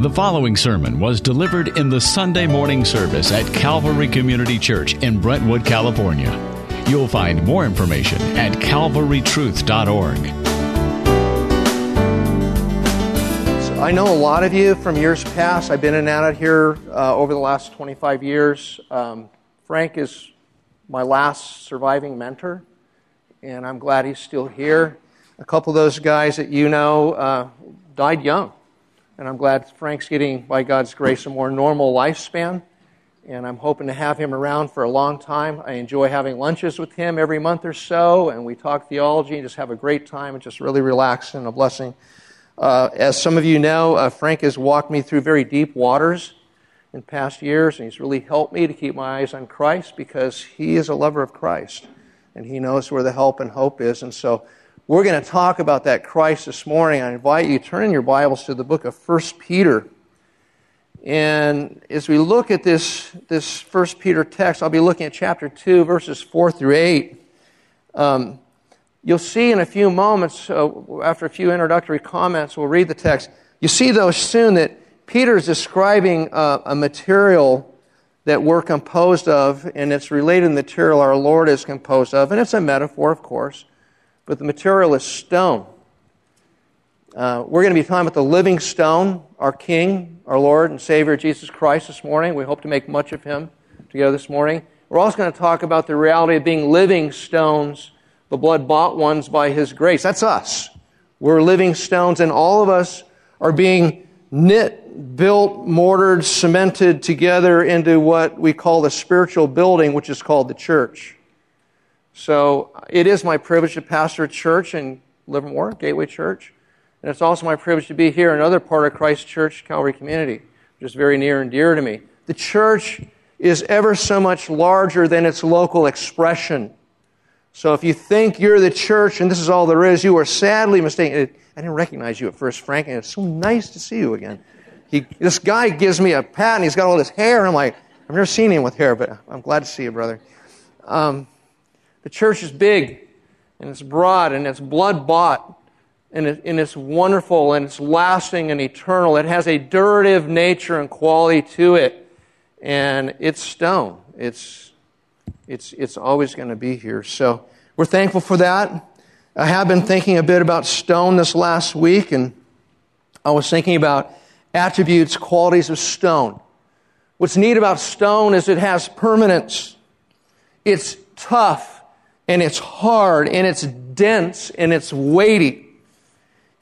The following sermon was delivered in the Sunday morning service at Calvary Community Church in Brentwood, California. You'll find more information at calvarytruth.org. I know a lot of you from years past. I've been in and out here uh, over the last 25 years. Um, Frank is my last surviving mentor, and I'm glad he's still here. A couple of those guys that you know uh, died young. And I'm glad Frank's getting, by God's grace, a more normal lifespan. And I'm hoping to have him around for a long time. I enjoy having lunches with him every month or so, and we talk theology and just have a great time and just really relax and a blessing. Uh, as some of you know, uh, Frank has walked me through very deep waters in past years, and he's really helped me to keep my eyes on Christ because he is a lover of Christ, and he knows where the help and hope is. And so we're going to talk about that Christ this morning. I invite you to turn in your Bibles to the book of 1 Peter. And as we look at this, this 1 Peter text, I'll be looking at chapter 2, verses 4 through 8. Um, you'll see in a few moments, uh, after a few introductory comments, we'll read the text. You see, though, soon that Peter is describing uh, a material that we're composed of, and it's related material our Lord is composed of, and it's a metaphor, of course but the material is stone. Uh, we're going to be talking about the living stone, our King, our Lord and Savior Jesus Christ this morning. We hope to make much of him together this morning. We're also going to talk about the reality of being living stones, the blood bought ones by his grace. That's us. We're living stones, and all of us are being knit, built, mortared, cemented together into what we call the spiritual building, which is called the church. So it is my privilege to pastor a church in Livermore, Gateway Church. And it's also my privilege to be here in another part of Christ Church Calvary Community, which is very near and dear to me. The church is ever so much larger than its local expression. So if you think you're the church and this is all there is, you are sadly mistaken. I didn't recognize you at first, Frank, and it's so nice to see you again. He, this guy gives me a pat and he's got all this hair, and I'm like, I've never seen him with hair, but I'm glad to see you, brother. Um, the church is big and it's broad and it's blood bought and, it, and it's wonderful and it's lasting and eternal. It has a durative nature and quality to it. And it's stone. It's, it's, it's always going to be here. So we're thankful for that. I have been thinking a bit about stone this last week, and I was thinking about attributes, qualities of stone. What's neat about stone is it has permanence. It's tough and it's hard and it's dense and it's weighty.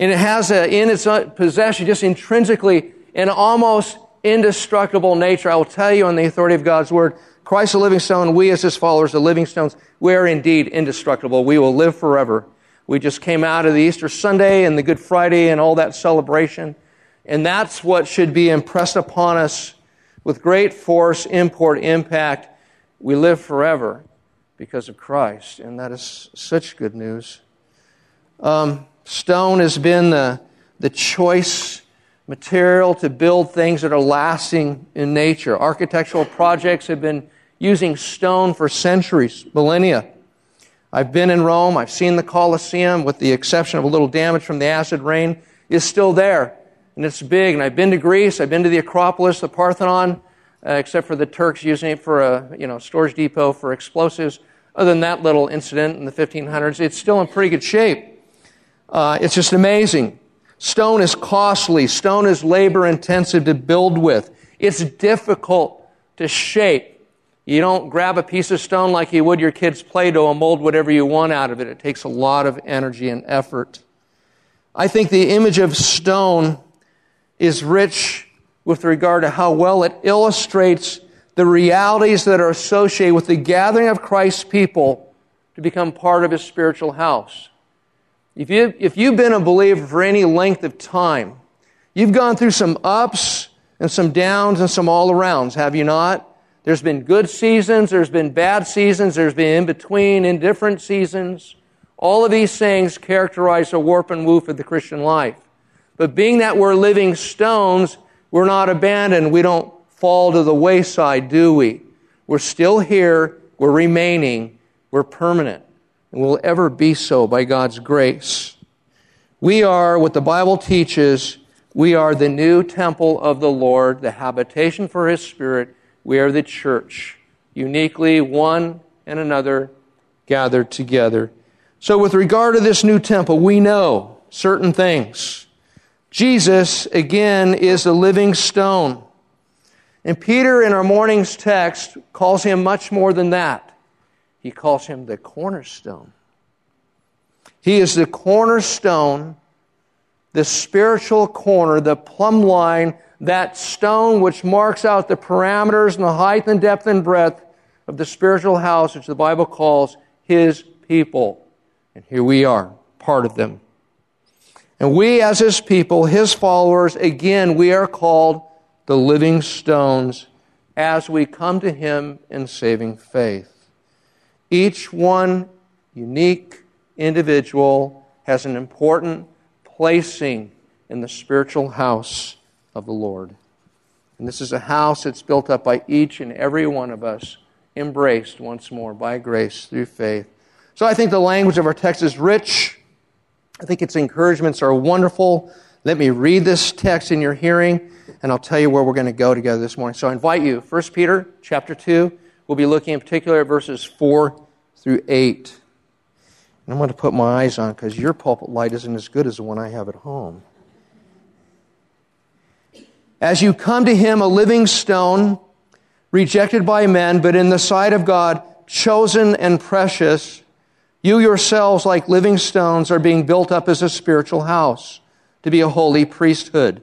And it has a, in its possession just intrinsically an almost indestructible nature. I will tell you on the authority of God's word, Christ the living stone, we as his followers, the living stones, we are indeed indestructible. We will live forever. We just came out of the Easter Sunday and the Good Friday and all that celebration. And that's what should be impressed upon us with great force, import, impact. We live forever because of Christ, and that is such good news. Um, stone has been the, the choice material to build things that are lasting in nature. Architectural projects have been using stone for centuries, millennia. I've been in Rome, I've seen the Colosseum, with the exception of a little damage from the acid rain, is still there. And it's big. And I've been to Greece, I've been to the Acropolis, the Parthenon, uh, except for the Turks using it for a you know, storage depot for explosives. Other than that little incident in the 1500s, it's still in pretty good shape. Uh, it's just amazing. Stone is costly. Stone is labor intensive to build with. It's difficult to shape. You don't grab a piece of stone like you would your kid's Play-Doh and mold whatever you want out of it. It takes a lot of energy and effort. I think the image of stone is rich with regard to how well it illustrates the realities that are associated with the gathering of Christ's people to become part of his spiritual house. If, you, if you've been a believer for any length of time, you've gone through some ups and some downs and some all arounds, have you not? There's been good seasons, there's been bad seasons, there's been in between, indifferent seasons. All of these things characterize the warp and woof of the Christian life. But being that we're living stones, we're not abandoned. We don't fall to the wayside, do we? We're still here, we're remaining, we're permanent, and we'll ever be so by God's grace. We are, what the Bible teaches, We are the new temple of the Lord, the habitation for his spirit. We are the church, uniquely one and another gathered together. So, with regard to this new temple, we know certain things. Jesus, again, is a living stone. And Peter, in our morning's text, calls him much more than that. He calls him the cornerstone. He is the cornerstone, the spiritual corner, the plumb line, that stone which marks out the parameters and the height and depth and breadth of the spiritual house, which the Bible calls his people. And here we are, part of them. And we, as his people, his followers, again, we are called the living stones as we come to him in saving faith. Each one unique individual has an important placing in the spiritual house of the Lord. And this is a house that's built up by each and every one of us, embraced once more by grace through faith. So I think the language of our text is rich. I think its encouragements are wonderful. Let me read this text in your hearing, and I'll tell you where we're going to go together this morning. So I invite you, 1 Peter chapter 2. We'll be looking in particular at verses 4 through 8. And I'm going to put my eyes on because your pulpit light isn't as good as the one I have at home. As you come to him, a living stone, rejected by men, but in the sight of God, chosen and precious, you yourselves, like living stones, are being built up as a spiritual house, to be a holy priesthood,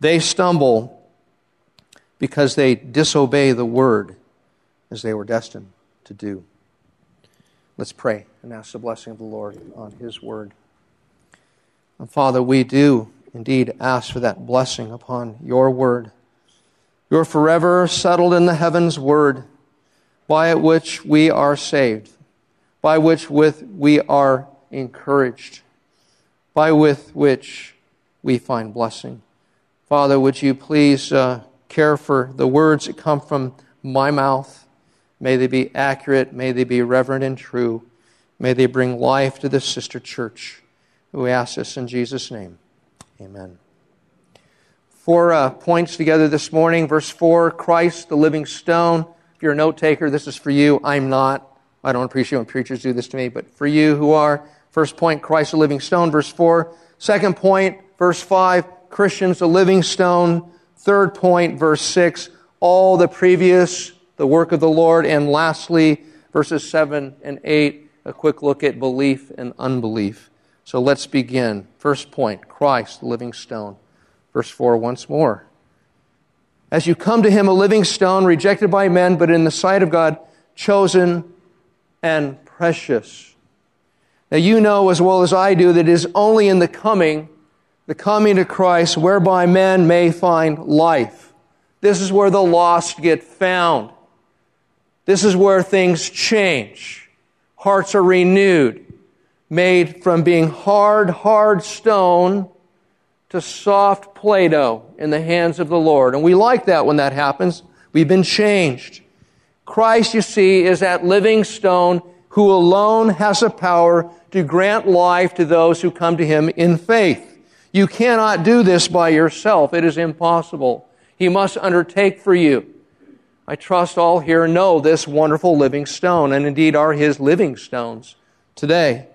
They stumble because they disobey the word as they were destined to do. Let's pray and ask the blessing of the Lord on His word. And Father, we do indeed ask for that blessing upon your word. Your forever settled in the heavens word, by which we are saved, by which with we are encouraged, by with which we find blessing. Father, would you please uh, care for the words that come from my mouth? May they be accurate. May they be reverent and true. May they bring life to this sister church. We ask this in Jesus' name. Amen. Four uh, points together this morning. Verse 4 Christ, the living stone. If you're a note taker, this is for you. I'm not. I don't appreciate when preachers do this to me, but for you who are. First point, Christ, the living stone. Verse 4. Second point, verse 5, Christians, the living stone. Third point, verse 6, all the previous the work of the Lord. And lastly, verses 7 and 8, a quick look at belief and unbelief. So let's begin. First point Christ, the living stone. Verse 4 once more. As you come to him, a living stone, rejected by men, but in the sight of God, chosen and precious. Now, you know as well as I do that it is only in the coming, the coming to Christ, whereby men may find life. This is where the lost get found. This is where things change. Hearts are renewed, made from being hard, hard stone to soft Play Doh in the hands of the Lord. And we like that when that happens. We've been changed. Christ, you see, is that living stone who alone has the power to grant life to those who come to him in faith. You cannot do this by yourself. It is impossible. He must undertake for you. I trust all here know this wonderful living stone, and indeed are his living stones today.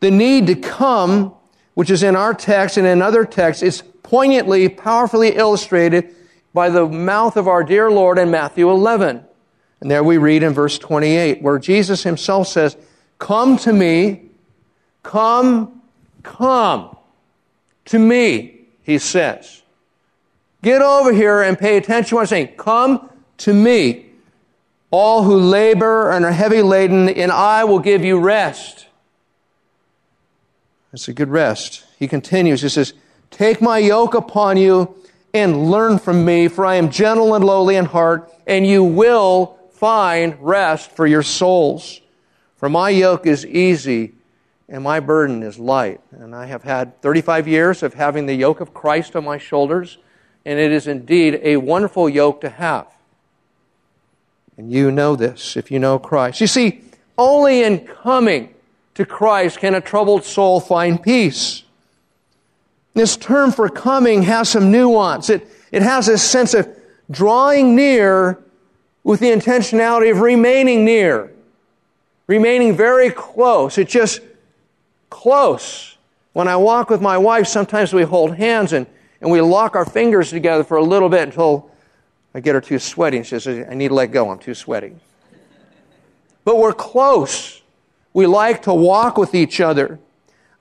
The need to come, which is in our text and in other texts, is poignantly, powerfully illustrated by the mouth of our dear Lord in Matthew 11. And there we read in verse 28, where Jesus himself says, Come to me, come, come to me, he says. Get over here and pay attention to what I'm saying. Come to me, all who labor and are heavy laden, and I will give you rest. It's a good rest. He continues, he says, Take my yoke upon you and learn from me, for I am gentle and lowly in heart, and you will find rest for your souls. For my yoke is easy and my burden is light. And I have had 35 years of having the yoke of Christ on my shoulders, and it is indeed a wonderful yoke to have. And you know this if you know Christ. You see, only in coming to Christ can a troubled soul find peace. This term for coming has some nuance. It, it has a sense of drawing near with the intentionality of remaining near, remaining very close. It just close. When I walk with my wife, sometimes we hold hands and, and we lock our fingers together for a little bit until I get her too sweaty. She says, I need to let go. I'm too sweaty. But we're close. We like to walk with each other.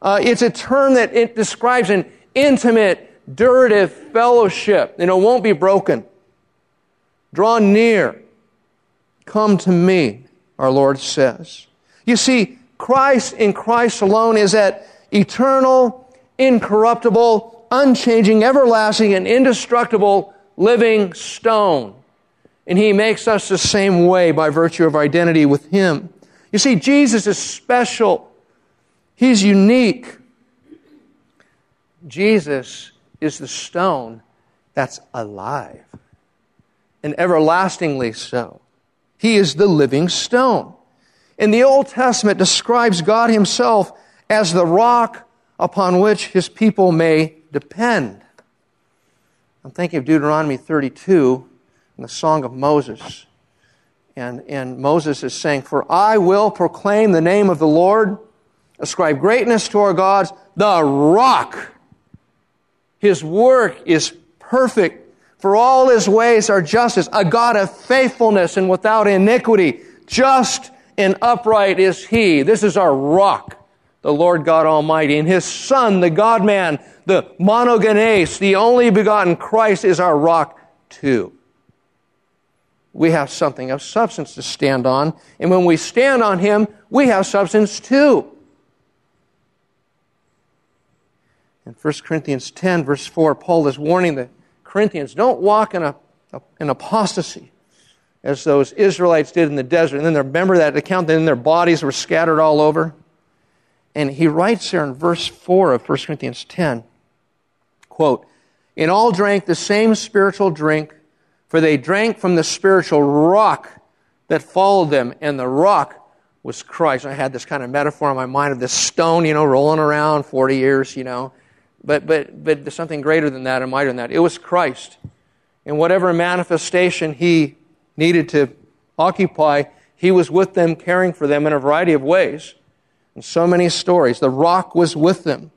Uh, it's a term that it describes an intimate, durative fellowship, and it won't be broken. Draw near. Come to me, our Lord says. You see, Christ in Christ alone is that eternal, incorruptible, unchanging, everlasting, and indestructible living stone. And he makes us the same way by virtue of identity with him. You see, Jesus is special. He's unique. Jesus is the stone that's alive and everlastingly so. He is the living stone. And the Old Testament describes God Himself as the rock upon which His people may depend. I'm thinking of Deuteronomy 32 and the Song of Moses. And, and Moses is saying, For I will proclaim the name of the Lord, ascribe greatness to our gods, the rock. His work is perfect, for all his ways are justice, a God of faithfulness and without iniquity. Just and upright is he. This is our rock, the Lord God Almighty. And his Son, the God man, the monogenes, the only begotten Christ, is our rock too. We have something of substance to stand on. And when we stand on him, we have substance too. In 1 Corinthians 10, verse 4, Paul is warning the Corinthians don't walk in, a, in apostasy as those Israelites did in the desert. And then remember that account, then their bodies were scattered all over. And he writes there in verse 4 of 1 Corinthians 10, quote, In all drank the same spiritual drink, for they drank from the spiritual rock that followed them, and the rock was Christ. I had this kind of metaphor in my mind of this stone, you know, rolling around 40 years, you know. But, but, but there's something greater than that and mightier than that. It was Christ. In whatever manifestation he needed to occupy, he was with them, caring for them in a variety of ways. In so many stories, the rock was with them.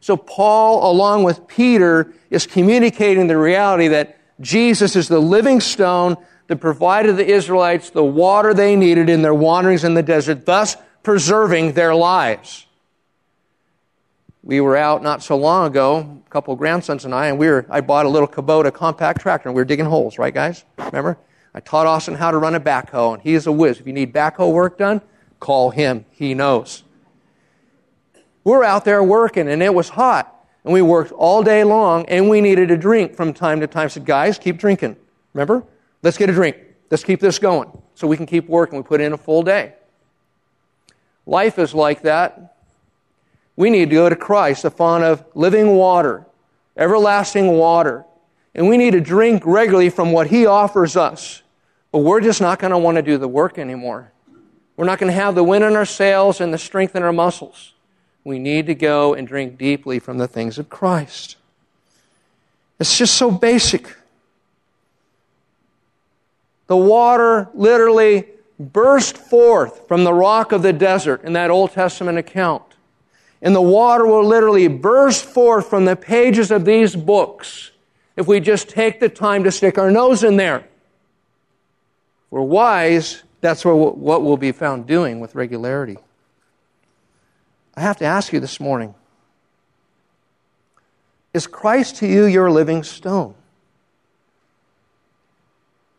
So Paul, along with Peter, is communicating the reality that Jesus is the living stone that provided the Israelites the water they needed in their wanderings in the desert, thus preserving their lives. We were out not so long ago, a couple of grandsons and I, and we were, I bought a little Kubota compact tractor and we were digging holes, right guys? Remember? I taught Austin how to run a backhoe, and he is a whiz. If you need backhoe work done, call him. He knows. We're out there working, and it was hot. And we worked all day long, and we needed a drink from time to time. I said, guys, keep drinking. Remember? Let's get a drink. Let's keep this going so we can keep working. We put in a full day. Life is like that. We need to go to Christ, the font of living water, everlasting water. And we need to drink regularly from what He offers us. But we're just not going to want to do the work anymore. We're not going to have the wind in our sails and the strength in our muscles. We need to go and drink deeply from the things of Christ. It's just so basic. The water literally burst forth from the rock of the desert in that Old Testament account. And the water will literally burst forth from the pages of these books if we just take the time to stick our nose in there we're wise, that's what we'll be found doing with regularity. I have to ask you this morning Is Christ to you your living stone?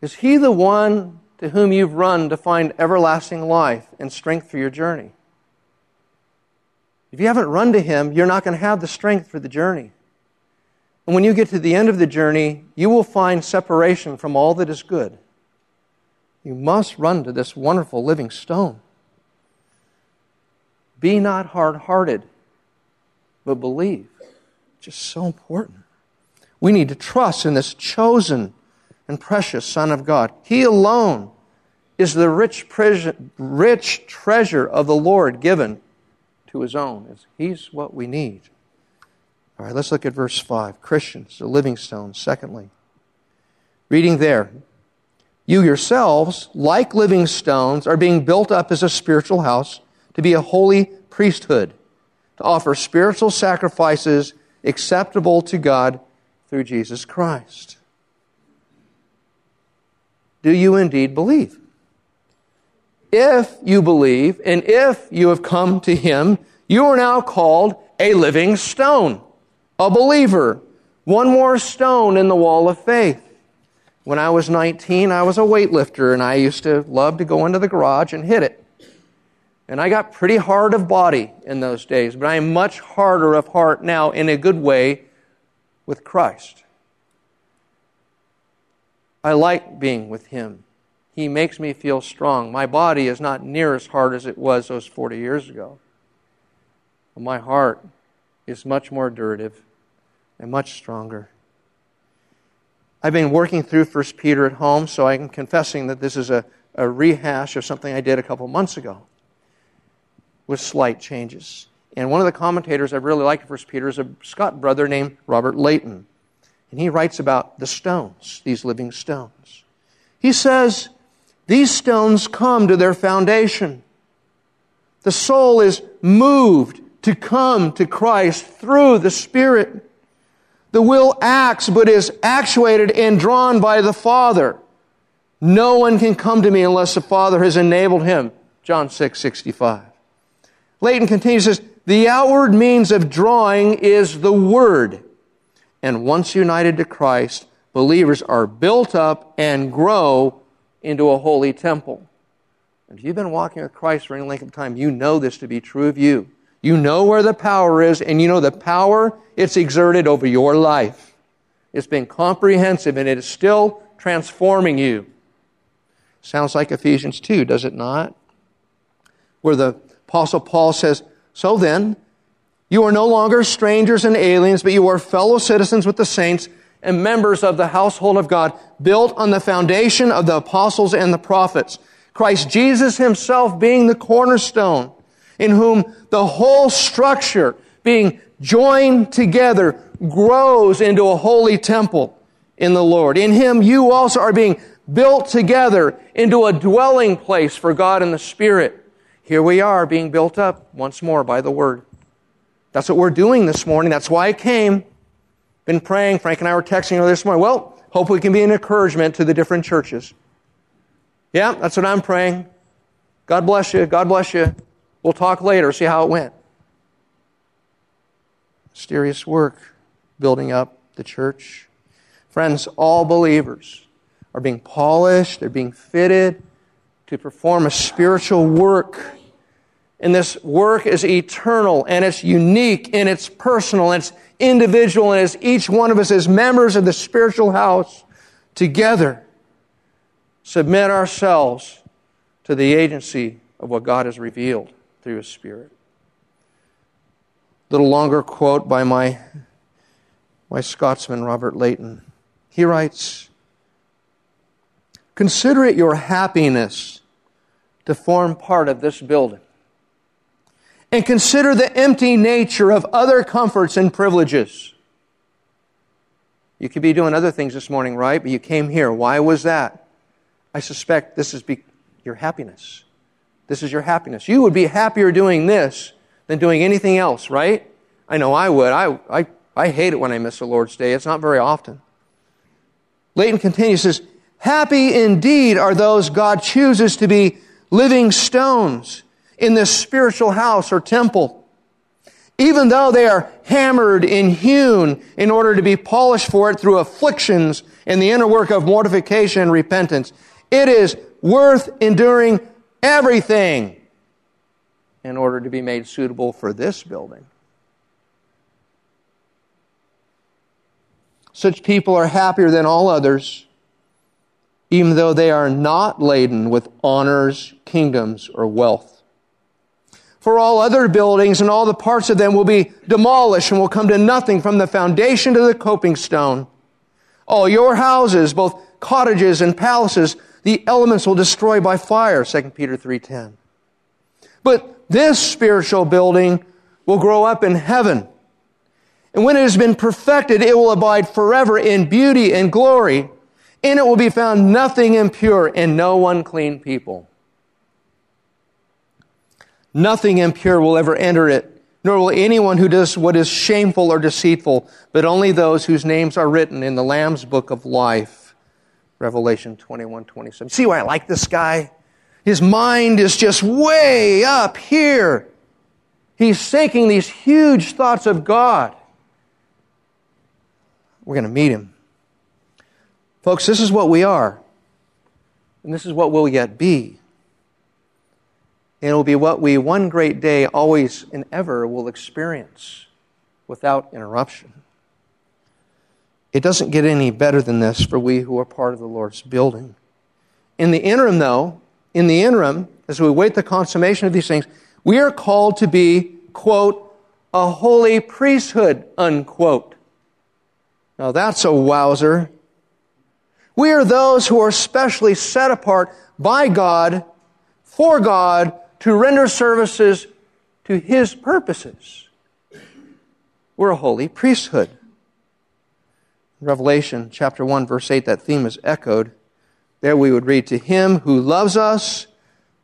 Is he the one to whom you've run to find everlasting life and strength for your journey? If you haven't run to him, you're not going to have the strength for the journey. And when you get to the end of the journey, you will find separation from all that is good. You must run to this wonderful living stone. Be not hard hearted, but believe. Just so important. We need to trust in this chosen and precious Son of God. He alone is the rich, rich treasure of the Lord given to his own. He's what we need. All right, let's look at verse 5. Christians, the living stone, secondly. Reading there. You yourselves, like living stones, are being built up as a spiritual house to be a holy priesthood, to offer spiritual sacrifices acceptable to God through Jesus Christ. Do you indeed believe? If you believe and if you have come to Him, you are now called a living stone, a believer, one more stone in the wall of faith. When I was 19, I was a weightlifter and I used to love to go into the garage and hit it. And I got pretty hard of body in those days, but I am much harder of heart now in a good way with Christ. I like being with Him. He makes me feel strong. My body is not near as hard as it was those 40 years ago. But my heart is much more durative and much stronger. I've been working through 1 Peter at home, so I'm confessing that this is a, a rehash of something I did a couple months ago with slight changes. And one of the commentators I really like for Peter is a Scot brother named Robert Leighton. And he writes about the stones, these living stones. He says, These stones come to their foundation. The soul is moved to come to Christ through the Spirit. The will acts, but is actuated and drawn by the Father. No one can come to me unless the Father has enabled him. John 6, 65. Leighton continues, says, the outward means of drawing is the Word. And once united to Christ, believers are built up and grow into a holy temple. If you've been walking with Christ for any length of time, you know this to be true of you. You know where the power is, and you know the power it's exerted over your life. It's been comprehensive, and it is still transforming you. Sounds like Ephesians 2, does it not? Where the Apostle Paul says, So then, you are no longer strangers and aliens, but you are fellow citizens with the saints and members of the household of God, built on the foundation of the apostles and the prophets. Christ Jesus himself being the cornerstone, in whom the whole structure being joined together grows into a holy temple in the Lord. In him you also are being built together into a dwelling place for God in the Spirit here we are being built up once more by the Word. That's what we're doing this morning. That's why I came. Been praying. Frank and I were texting earlier this morning. Well, hope we can be an encouragement to the different churches. Yeah, that's what I'm praying. God bless you. God bless you. We'll talk later, see how it went. Mysterious work building up the church. Friends, all believers are being polished, they're being fitted to perform a spiritual work and this work is eternal and it's unique and it's personal and it's individual and as each one of us as members of the spiritual house together submit ourselves to the agency of what God has revealed through His Spirit. A Little longer quote by my, my Scotsman, Robert Leighton. He writes, Consider it your happiness to form part of this building and consider the empty nature of other comforts and privileges. You could be doing other things this morning, right? But you came here. Why was that? I suspect this is be- your happiness. This is your happiness. You would be happier doing this than doing anything else, right? I know I would. I, I, I hate it when I miss the Lord's Day. It's not very often. Leighton continues, says, Happy indeed are those God chooses to be living stones in this spiritual house or temple. Even though they are hammered and hewn in order to be polished for it through afflictions and the inner work of mortification and repentance, it is worth enduring everything in order to be made suitable for this building. Such people are happier than all others, even though they are not laden with honors, kingdoms, or wealth. For all other buildings and all the parts of them will be demolished and will come to nothing from the foundation to the coping stone. All your houses, both cottages and palaces, the elements will destroy by fire, 2 Peter 3.10. But this spiritual building will grow up in heaven. And when it has been perfected, it will abide forever in beauty and glory. In it will be found nothing impure and no unclean people. Nothing impure will ever enter it, nor will anyone who does what is shameful or deceitful, but only those whose names are written in the Lamb's book of life. Revelation 21 27. See why I like this guy? His mind is just way up here. He's thinking these huge thoughts of God. We're going to meet him. Folks, this is what we are. And this is what we'll yet be. And it will be what we one great day, always and ever, will experience without interruption. It doesn't get any better than this for we who are part of the Lord's building. In the interim, though, in the interim, as we wait the consummation of these things, we are called to be, quote, a holy priesthood, unquote. Now that's a wowzer. We are those who are specially set apart by God, for God, to render services to His purposes. We're a holy priesthood. Revelation chapter 1, verse 8, that theme is echoed. There we would read, To Him who loves us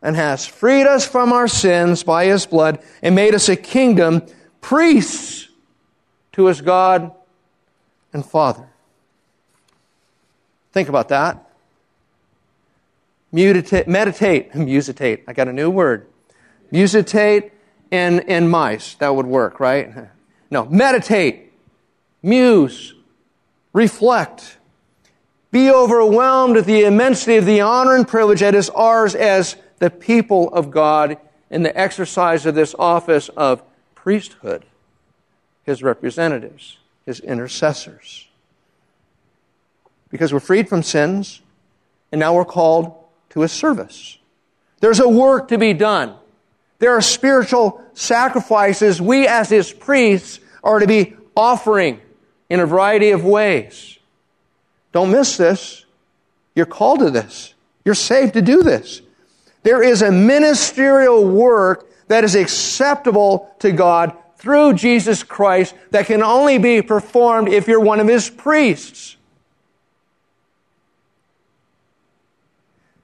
and has freed us from our sins by His blood and made us a kingdom, priests to His God and Father. Think about that. Meditate, meditate, musitate. I got a new word. Musitate and, and mice. That would work, right? No, meditate, muse, reflect. Be overwhelmed at the immensity of the honor and privilege that is ours as the people of God in the exercise of this office of priesthood, his representatives, his intercessors. Because we're freed from sins, and now we're called to his service. There's a work to be done. There are spiritual sacrifices we as his priests are to be offering in a variety of ways. Don't miss this. You're called to this. You're saved to do this. There is a ministerial work that is acceptable to God through Jesus Christ that can only be performed if you're one of his priests.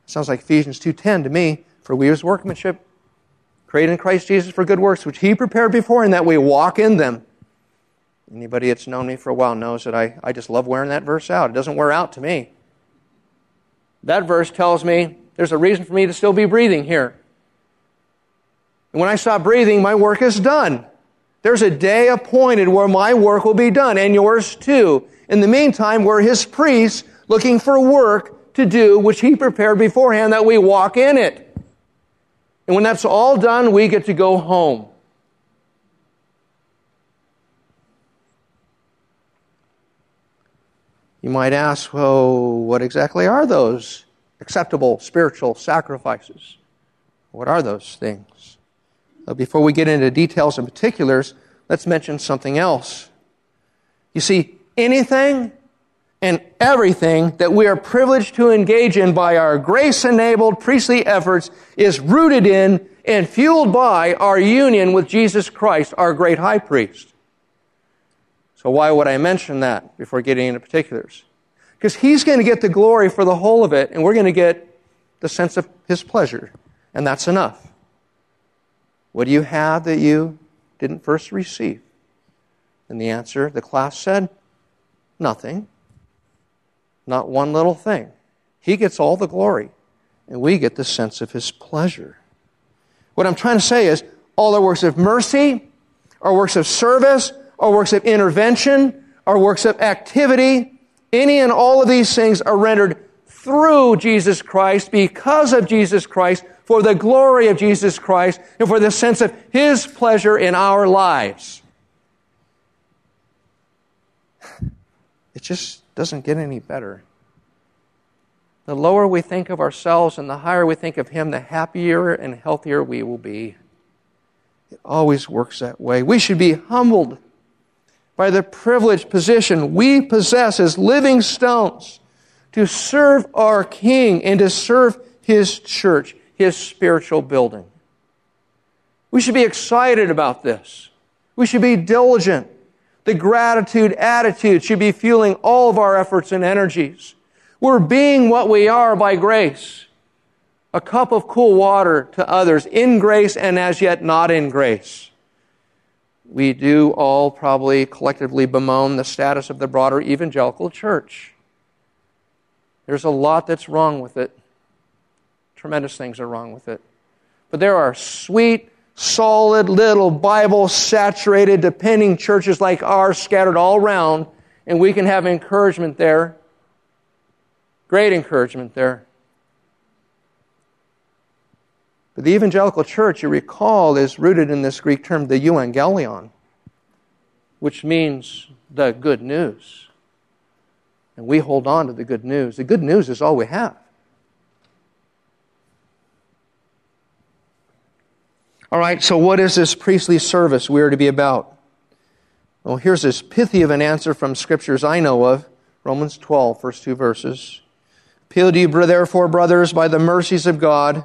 Sounds like Ephesians 2:10 to me, for we as workmanship created in Christ Jesus for good works which he prepared before and that we walk in them. Anybody that's known me for a while knows that I, I just love wearing that verse out. It doesn't wear out to me. That verse tells me there's a reason for me to still be breathing here. And when I stop breathing, my work is done. There's a day appointed where my work will be done, and yours too. In the meantime, we're his priests looking for work to do which He prepared beforehand that we walk in it. And when that's all done, we get to go home. You might ask, well, what exactly are those acceptable spiritual sacrifices? What are those things? Well, before we get into details and particulars, let's mention something else. You see, anything and everything that we are privileged to engage in by our grace enabled priestly efforts is rooted in and fueled by our union with Jesus Christ, our great high priest. So, why would I mention that before getting into particulars? Because he's going to get the glory for the whole of it, and we're going to get the sense of his pleasure. And that's enough. What do you have that you didn't first receive? And the answer, the class said, nothing. Not one little thing. He gets all the glory, and we get the sense of his pleasure. What I'm trying to say is all our works of mercy, our works of service, our works of intervention, our works of activity, any and all of these things are rendered through Jesus Christ, because of Jesus Christ, for the glory of Jesus Christ, and for the sense of His pleasure in our lives. it just doesn't get any better. The lower we think of ourselves and the higher we think of Him, the happier and healthier we will be. It always works that way. We should be humbled by the privileged position we possess as living stones to serve our King and to serve His church, His spiritual building. We should be excited about this. We should be diligent. The gratitude attitude should be fueling all of our efforts and energies. We're being what we are by grace. A cup of cool water to others in grace and as yet not in grace. We do all probably collectively bemoan the status of the broader evangelical church. There's a lot that's wrong with it. Tremendous things are wrong with it. But there are sweet, solid, little Bible saturated, depending churches like ours scattered all around, and we can have encouragement there. Great encouragement there. But the evangelical church, you recall, is rooted in this Greek term, the euangelion, which means the good news. And we hold on to the good news. The good news is all we have. All right, so what is this priestly service we are to be about? Well, here's as pithy of an answer from scriptures I know of Romans 12, first two verses. Appeal to you, therefore, brothers, by the mercies of God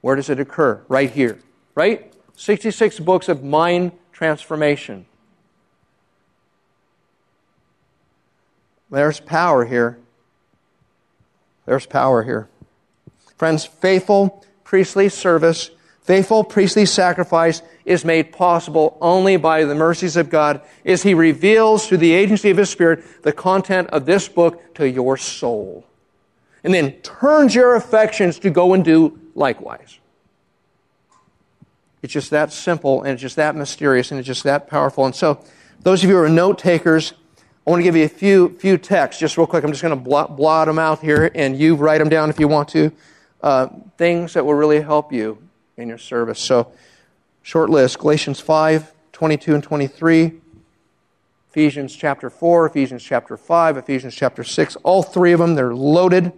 Where does it occur? Right here. Right? 66 books of mind transformation. There's power here. There's power here. Friends, faithful priestly service, faithful priestly sacrifice is made possible only by the mercies of God as He reveals through the agency of His Spirit the content of this book to your soul. And then turns your affections to go and do likewise. It's just that simple and it's just that mysterious and it's just that powerful. And so, those of you who are note takers, I want to give you a few, few texts just real quick. I'm just going to blot, blot them out here and you write them down if you want to. Uh, things that will really help you in your service. So, short list Galatians 5, 22 and 23. Ephesians chapter 4, Ephesians chapter 5, Ephesians chapter 6. All three of them, they're loaded.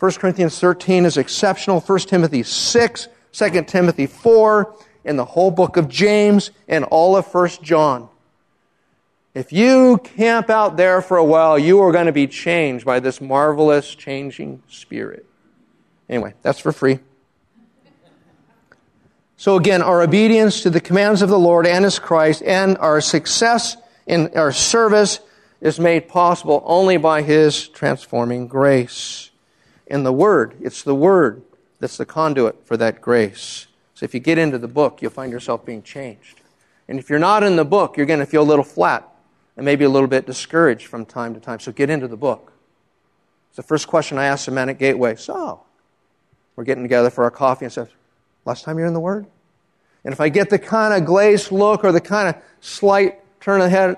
1 Corinthians 13 is exceptional. 1 Timothy 6, 2 Timothy 4, and the whole book of James, and all of 1 John. If you camp out there for a while, you are going to be changed by this marvelous changing spirit. Anyway, that's for free. So again, our obedience to the commands of the Lord and His Christ and our success in our service is made possible only by His transforming grace in the Word. It's the Word that's the conduit for that grace. So if you get into the book, you'll find yourself being changed. And if you're not in the book, you're going to feel a little flat and maybe a little bit discouraged from time to time. So get into the book. It's the first question I asked the man at Gateway. So, we're getting together for our coffee and says, last time you're in the Word? And if I get the kind of glazed look or the kind of slight turn of the head,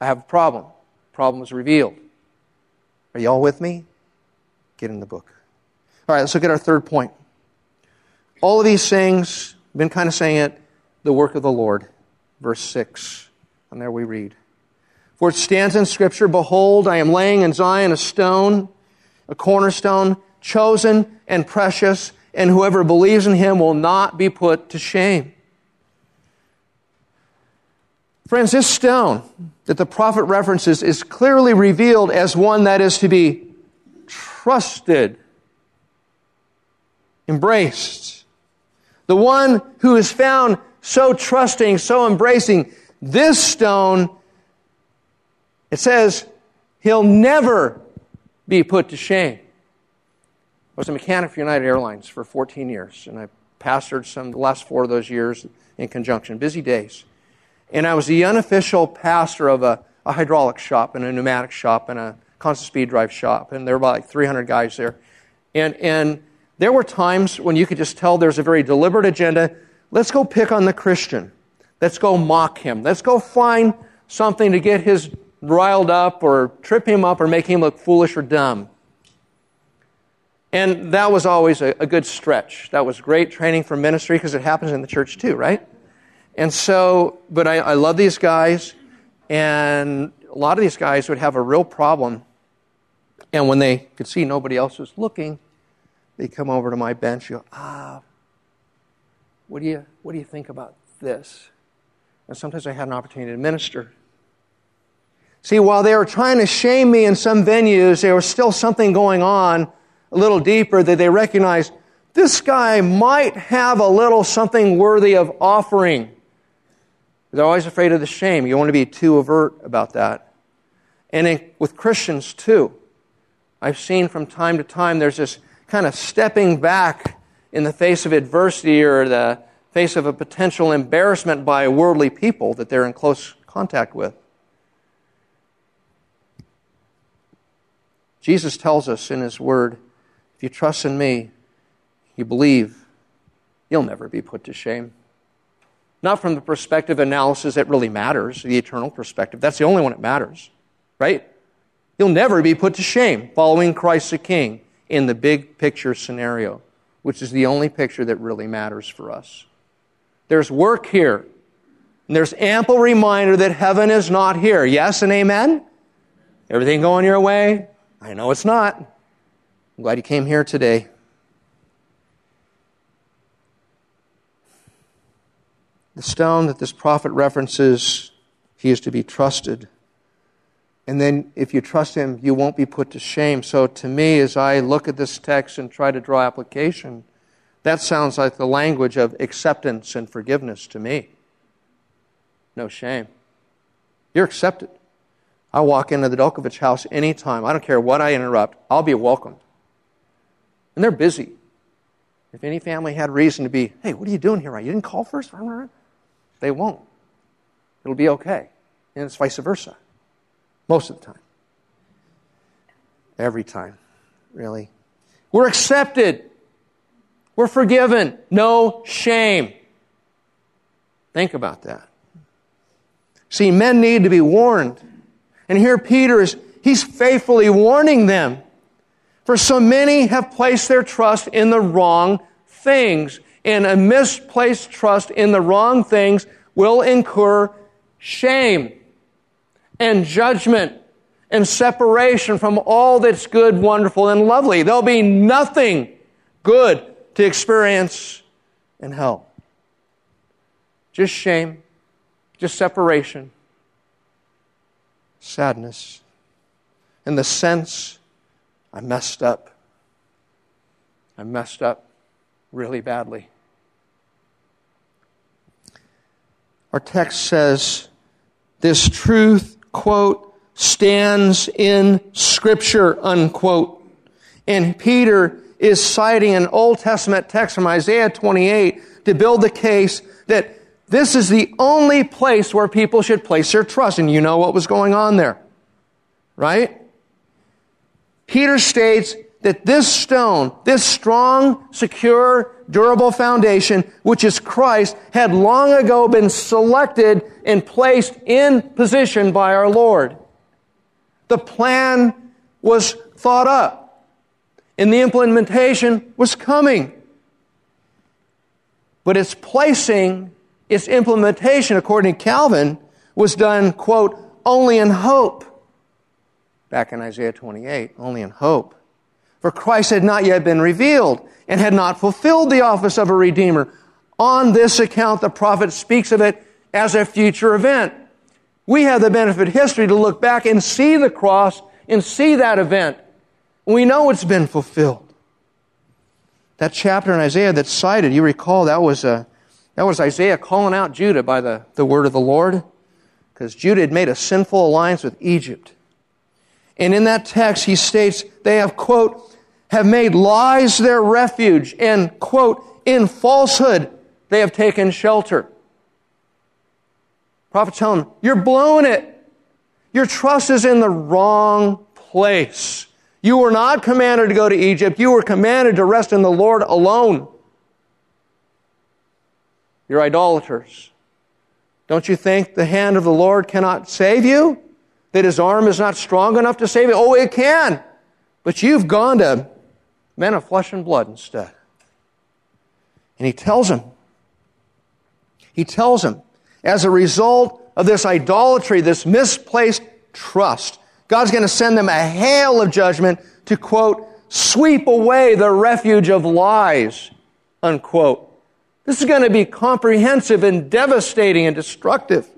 I have a problem. Problem is revealed. Are you all with me? Get in the book. All right, let's look at our third point. All of these things, I've been kind of saying it, the work of the Lord. Verse 6. And there we read. For it stands in Scripture, Behold, I am laying in Zion a stone, a cornerstone, chosen and precious, and whoever believes in him will not be put to shame. Friends, this stone that the prophet references is clearly revealed as one that is to be trusted, embraced. The one who is found so trusting, so embracing, this stone, it says, he'll never be put to shame. I was a mechanic for United Airlines for 14 years, and I pastored some the last four of those years in conjunction, busy days. And I was the unofficial pastor of a, a hydraulic shop and a pneumatic shop and a constant speed drive shop, and there were about like 300 guys there. And, and there were times when you could just tell there's a very deliberate agenda. Let's go pick on the Christian. Let's go mock him. Let's go find something to get his riled up or trip him up or make him look foolish or dumb. And that was always a, a good stretch. That was great training for ministry because it happens in the church too, right? And so, but I, I love these guys, and a lot of these guys would have a real problem. And when they could see nobody else was looking, they'd come over to my bench. You go, ah, what do you what do you think about this? And sometimes I had an opportunity to minister. See, while they were trying to shame me in some venues, there was still something going on a little deeper that they recognized this guy might have a little something worthy of offering. They're always afraid of the shame. You want to be too overt about that. And in, with Christians, too. I've seen from time to time there's this kind of stepping back in the face of adversity or the face of a potential embarrassment by worldly people that they're in close contact with. Jesus tells us in His Word if you trust in me, you believe, you'll never be put to shame. Not from the perspective analysis that really matters, the eternal perspective. That's the only one that matters, right? You'll never be put to shame following Christ the King in the big picture scenario, which is the only picture that really matters for us. There's work here. And there's ample reminder that heaven is not here. Yes and amen? Everything going your way? I know it's not. I'm glad you came here today. The stone that this prophet references, he is to be trusted. And then if you trust him, you won't be put to shame. So to me, as I look at this text and try to draw application, that sounds like the language of acceptance and forgiveness to me. No shame. You're accepted. I walk into the Dolkovich house anytime. I don't care what I interrupt. I'll be welcomed. And they're busy. If any family had reason to be, hey, what are you doing here? You didn't call first? They won't. It'll be okay. And it's vice versa. Most of the time. Every time, really. We're accepted. We're forgiven. No shame. Think about that. See, men need to be warned. And here Peter is, he's faithfully warning them. For so many have placed their trust in the wrong things. And a misplaced trust in the wrong things will incur shame and judgment and separation from all that's good, wonderful, and lovely. There'll be nothing good to experience in hell. Just shame, just separation, sadness, and the sense I messed up. I messed up really badly. Our text says this truth, quote, stands in Scripture, unquote. And Peter is citing an Old Testament text from Isaiah 28 to build the case that this is the only place where people should place their trust. And you know what was going on there, right? Peter states that this stone, this strong, secure, durable foundation, which is Christ, had long ago been selected and placed in position by our Lord. The plan was thought up, and the implementation was coming. But its placing, its implementation, according to Calvin, was done, quote, only in hope back in Isaiah 28, only in hope. For Christ had not yet been revealed and had not fulfilled the office of a Redeemer. On this account, the prophet speaks of it as a future event. We have the benefit of history to look back and see the cross and see that event. We know it's been fulfilled. That chapter in Isaiah that's cited, you recall that was, a, uh, that was Isaiah calling out Judah by the, the word of the Lord because Judah had made a sinful alliance with Egypt. And in that text, he states they have, quote, have made lies their refuge, and, quote, in falsehood they have taken shelter. Prophet tell them, You're blowing it. Your trust is in the wrong place. You were not commanded to go to Egypt. You were commanded to rest in the Lord alone. You're idolaters. Don't you think the hand of the Lord cannot save you? That his arm is not strong enough to save you? Oh, it can. But you've gone to men of flesh and blood instead. And he tells him, he tells him, as a result of this idolatry, this misplaced trust, God's going to send them a hail of judgment to, quote, sweep away the refuge of lies, unquote. This is going to be comprehensive and devastating and destructive.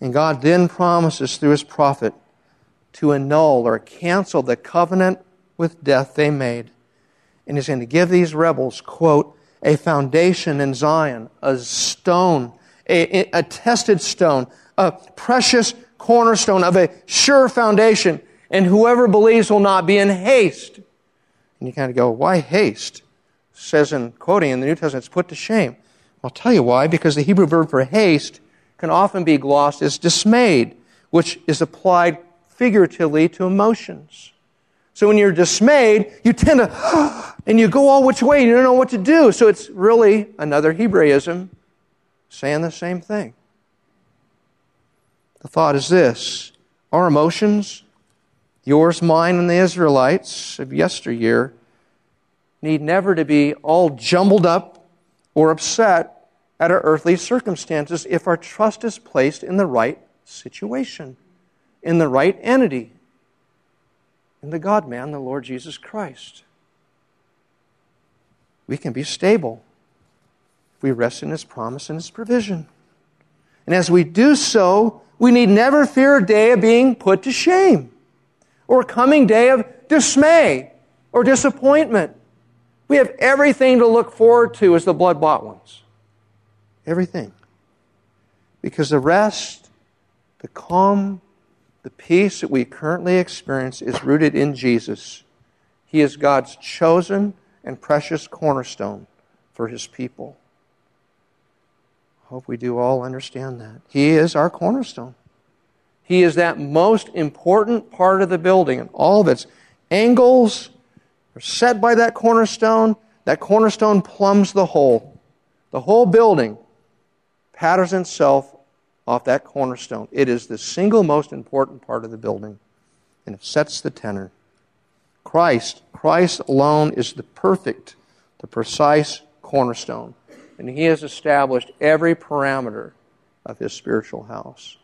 And God then promises through his prophet to annul or cancel the covenant with death they made. And he's going to give these rebels, quote, a foundation in Zion, a stone, a, a tested stone, a precious cornerstone of a sure foundation, and whoever believes will not be in haste. And you kind of go, why haste? says in quoting in the New Testament, it's put to shame. I'll tell you why, because the Hebrew verb for haste can often be glossed as dismayed, which is applied figuratively to emotions. So when you're dismayed, you tend to, and you go all which way, you don't know what to do. So it's really another Hebraism saying the same thing. The thought is this our emotions, yours, mine, and the Israelites of yesteryear, need never to be all jumbled up or upset at our earthly circumstances if our trust is placed in the right situation, in the right entity, in the God man, the Lord Jesus Christ. We can be stable if we rest in His promise and His provision. And as we do so, we need never fear a day of being put to shame or a coming day of dismay or disappointment. We have everything to look forward to as the blood bought ones. Everything. Because the rest, the calm, the peace that we currently experience is rooted in Jesus. He is God's chosen and precious cornerstone for his people. I hope we do all understand that. He is our cornerstone. He is that most important part of the building, and all of its angles are set by that cornerstone. That cornerstone plumbs the whole. The whole building patterns itself off that cornerstone. It is the single most important part of the building, and it sets the tenor. Christ, Christ alone is the perfect, the precise cornerstone and he has established every parameter of his spiritual house.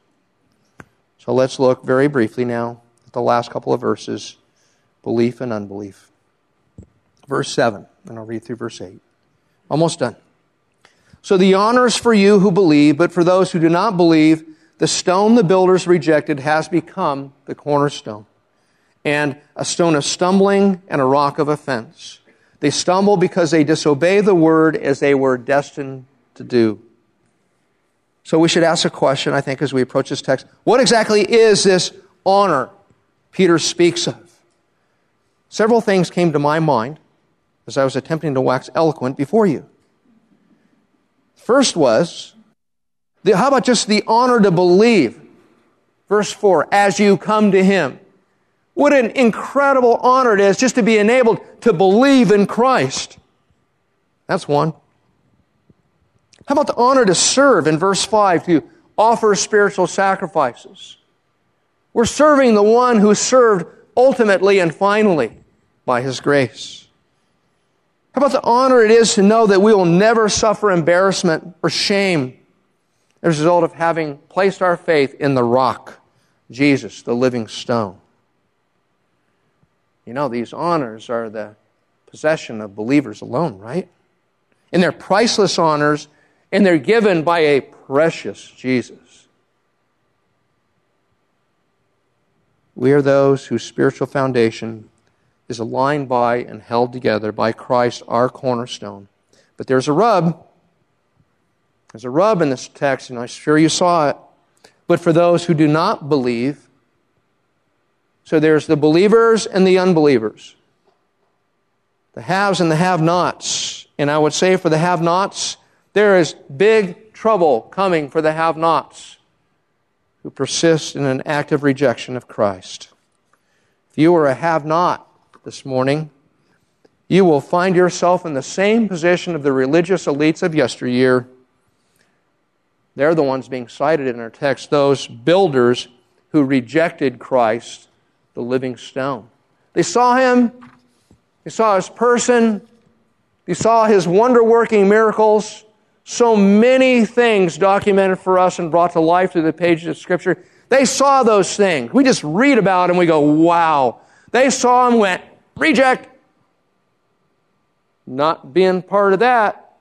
So let's look very briefly now at the last couple of verses belief and unbelief. Verse 7, and I'll read through verse 8. Almost done. So the honor is for you who believe, but for those who do not believe, the stone the builders rejected has become the cornerstone, and a stone of stumbling and a rock of offense. They stumble because they disobey the word as they were destined to do. So we should ask a question, I think, as we approach this text. What exactly is this honor Peter speaks of? Several things came to my mind as I was attempting to wax eloquent before you. First was, the, how about just the honor to believe? Verse 4, as you come to him. What an incredible honor it is just to be enabled to believe in Christ. That's one. How about the honor to serve in verse 5 to offer spiritual sacrifices? We're serving the one who served ultimately and finally by his grace. How about the honor it is to know that we will never suffer embarrassment or shame as a result of having placed our faith in the rock, Jesus, the living stone? You know, these honors are the possession of believers alone, right? And they're priceless honors, and they're given by a precious Jesus. We are those whose spiritual foundation is aligned by and held together by Christ, our cornerstone. But there's a rub. There's a rub in this text, and I'm sure you saw it. But for those who do not believe, so there's the believers and the unbelievers, the haves and the have nots. And I would say for the have nots, there is big trouble coming for the have nots. who persist in an active rejection of Christ. If you are a have not this morning, you will find yourself in the same position of the religious elites of yesteryear. They're the ones being cited in our text, those builders who rejected Christ, the living stone. They saw him, they saw his person, they saw his wonder working miracles, so many things documented for us and brought to life through the pages of Scripture. They saw those things. We just read about them, we go, wow. They saw them, went, reject. Not being part of that.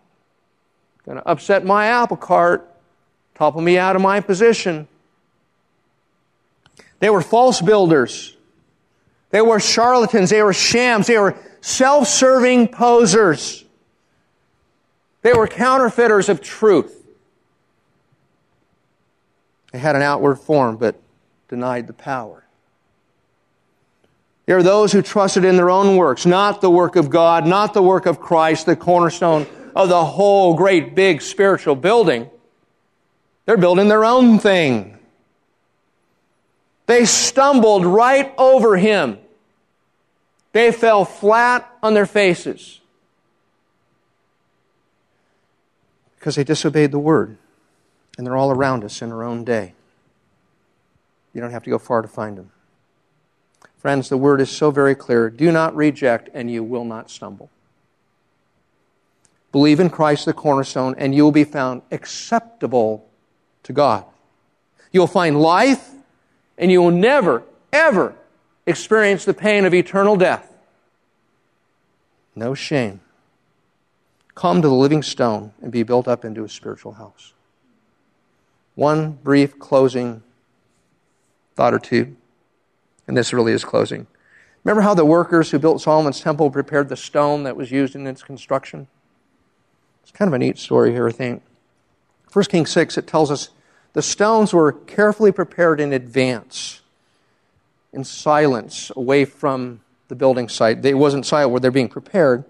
Going to upset my apple cart, topple me out of my position. They were false builders. They were charlatans. They were shams. They were self serving posers. They were counterfeiters of truth. They had an outward form but denied the power. There are those who trusted in their own works, not the work of God, not the work of Christ, the cornerstone of the whole great big spiritual building. They're building their own thing. They stumbled right over him. They fell flat on their faces because they disobeyed the word. And they're all around us in our own day. You don't have to go far to find them. Friends, the word is so very clear. Do not reject, and you will not stumble. Believe in Christ, the cornerstone, and you will be found acceptable to God. You'll find life, and you will never, ever experience the pain of eternal death. No shame. Come to the living stone and be built up into a spiritual house. One brief closing thought or two. And this really is closing. Remember how the workers who built Solomon's temple prepared the stone that was used in its construction? It's kind of a neat story here, I think. 1 Kings 6, it tells us the stones were carefully prepared in advance, in silence, away from the building site. It wasn't silent where they're being prepared.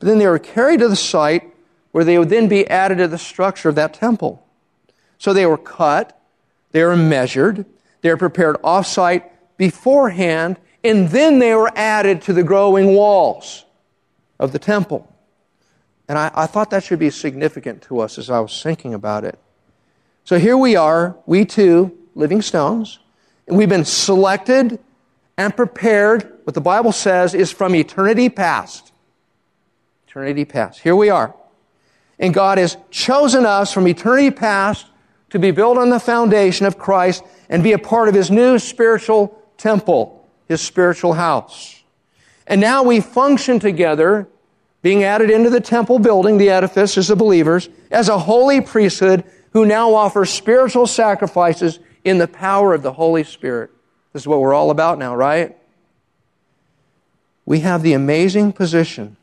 But then they were carried to the site where they would then be added to the structure of that temple. So they were cut, they were measured, they were prepared off site beforehand, and then they were added to the growing walls of the temple. And I, I, thought that should be significant to us as I was thinking about it. So here we are, we too, living stones, and we've been selected and prepared. What the Bible says is from eternity past. Eternity past. Here we are. And God has chosen us from eternity past to be built on the foundation of Christ and be a part of His new spiritual temple, his spiritual house. And now we function together, being added into the temple building, the edifice as the believers, as a holy priesthood who now offers spiritual sacrifices in the power of the Holy Spirit. This is what we're all about now, right? We have the amazing position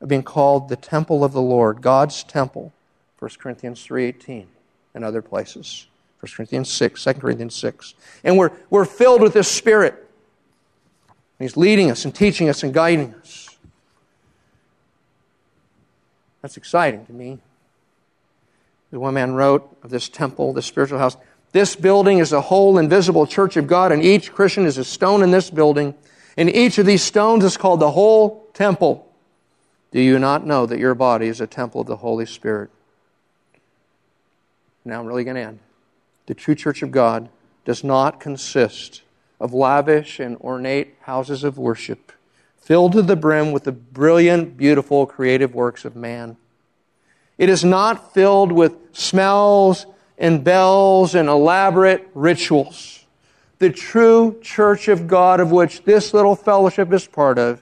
of being called the temple of the Lord, God's temple, 1 Corinthians 3:18 and other places. 1 Corinthians 6, 2 Corinthians 6. And we're, we're filled with His Spirit. He's leading us and teaching us and guiding us. That's exciting to me. The one man wrote of this temple, this spiritual house. This building is a whole invisible church of God, and each Christian is a stone in this building. And each of these stones is called the whole temple. Do you not know that your body is a temple of the Holy Spirit? Now I'm really going to end the true church of God does not consist of lavish and ornate houses of worship filled to the brim with the brilliant, beautiful, creative works of man. It is not filled with smells and bells and elaborate rituals. The true church of God, of which this little fellowship is part of,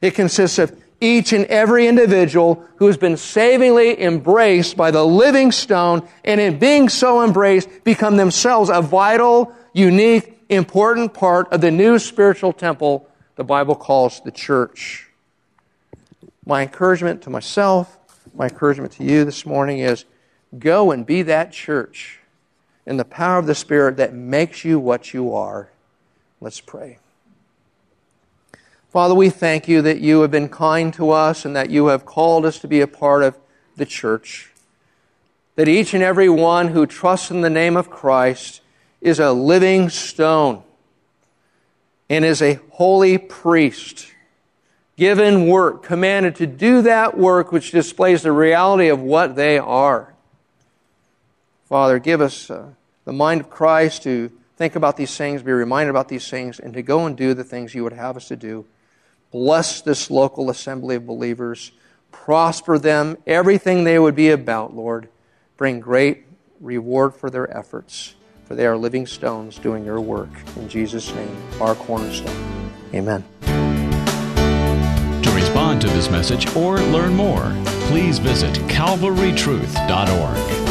it consists of each and every individual who has been savingly embraced by the living stone and in being so embraced become themselves a vital, unique, important part of the new spiritual temple the Bible calls the church. My encouragement to myself, my encouragement to you this morning is go and be that church in the power of the Spirit that makes you what you are. Let's pray. Father, we thank you that you have been kind to us and that you have called us to be a part of the church. That each and every one who trusts in the name of Christ is a living stone and is a holy priest, given work, commanded to do that work which displays the reality of what they are. Father, give us uh, the mind of Christ to think about these things, be reminded about these things, and to go and do the things you would have us to do. Bless this local assembly of believers. Prosper them, everything they would be about, Lord. Bring great reward for their efforts, for they are living stones doing your work. In Jesus' name, our cornerstone. Amen. To respond to this message or learn more, please visit calvarytruth.org.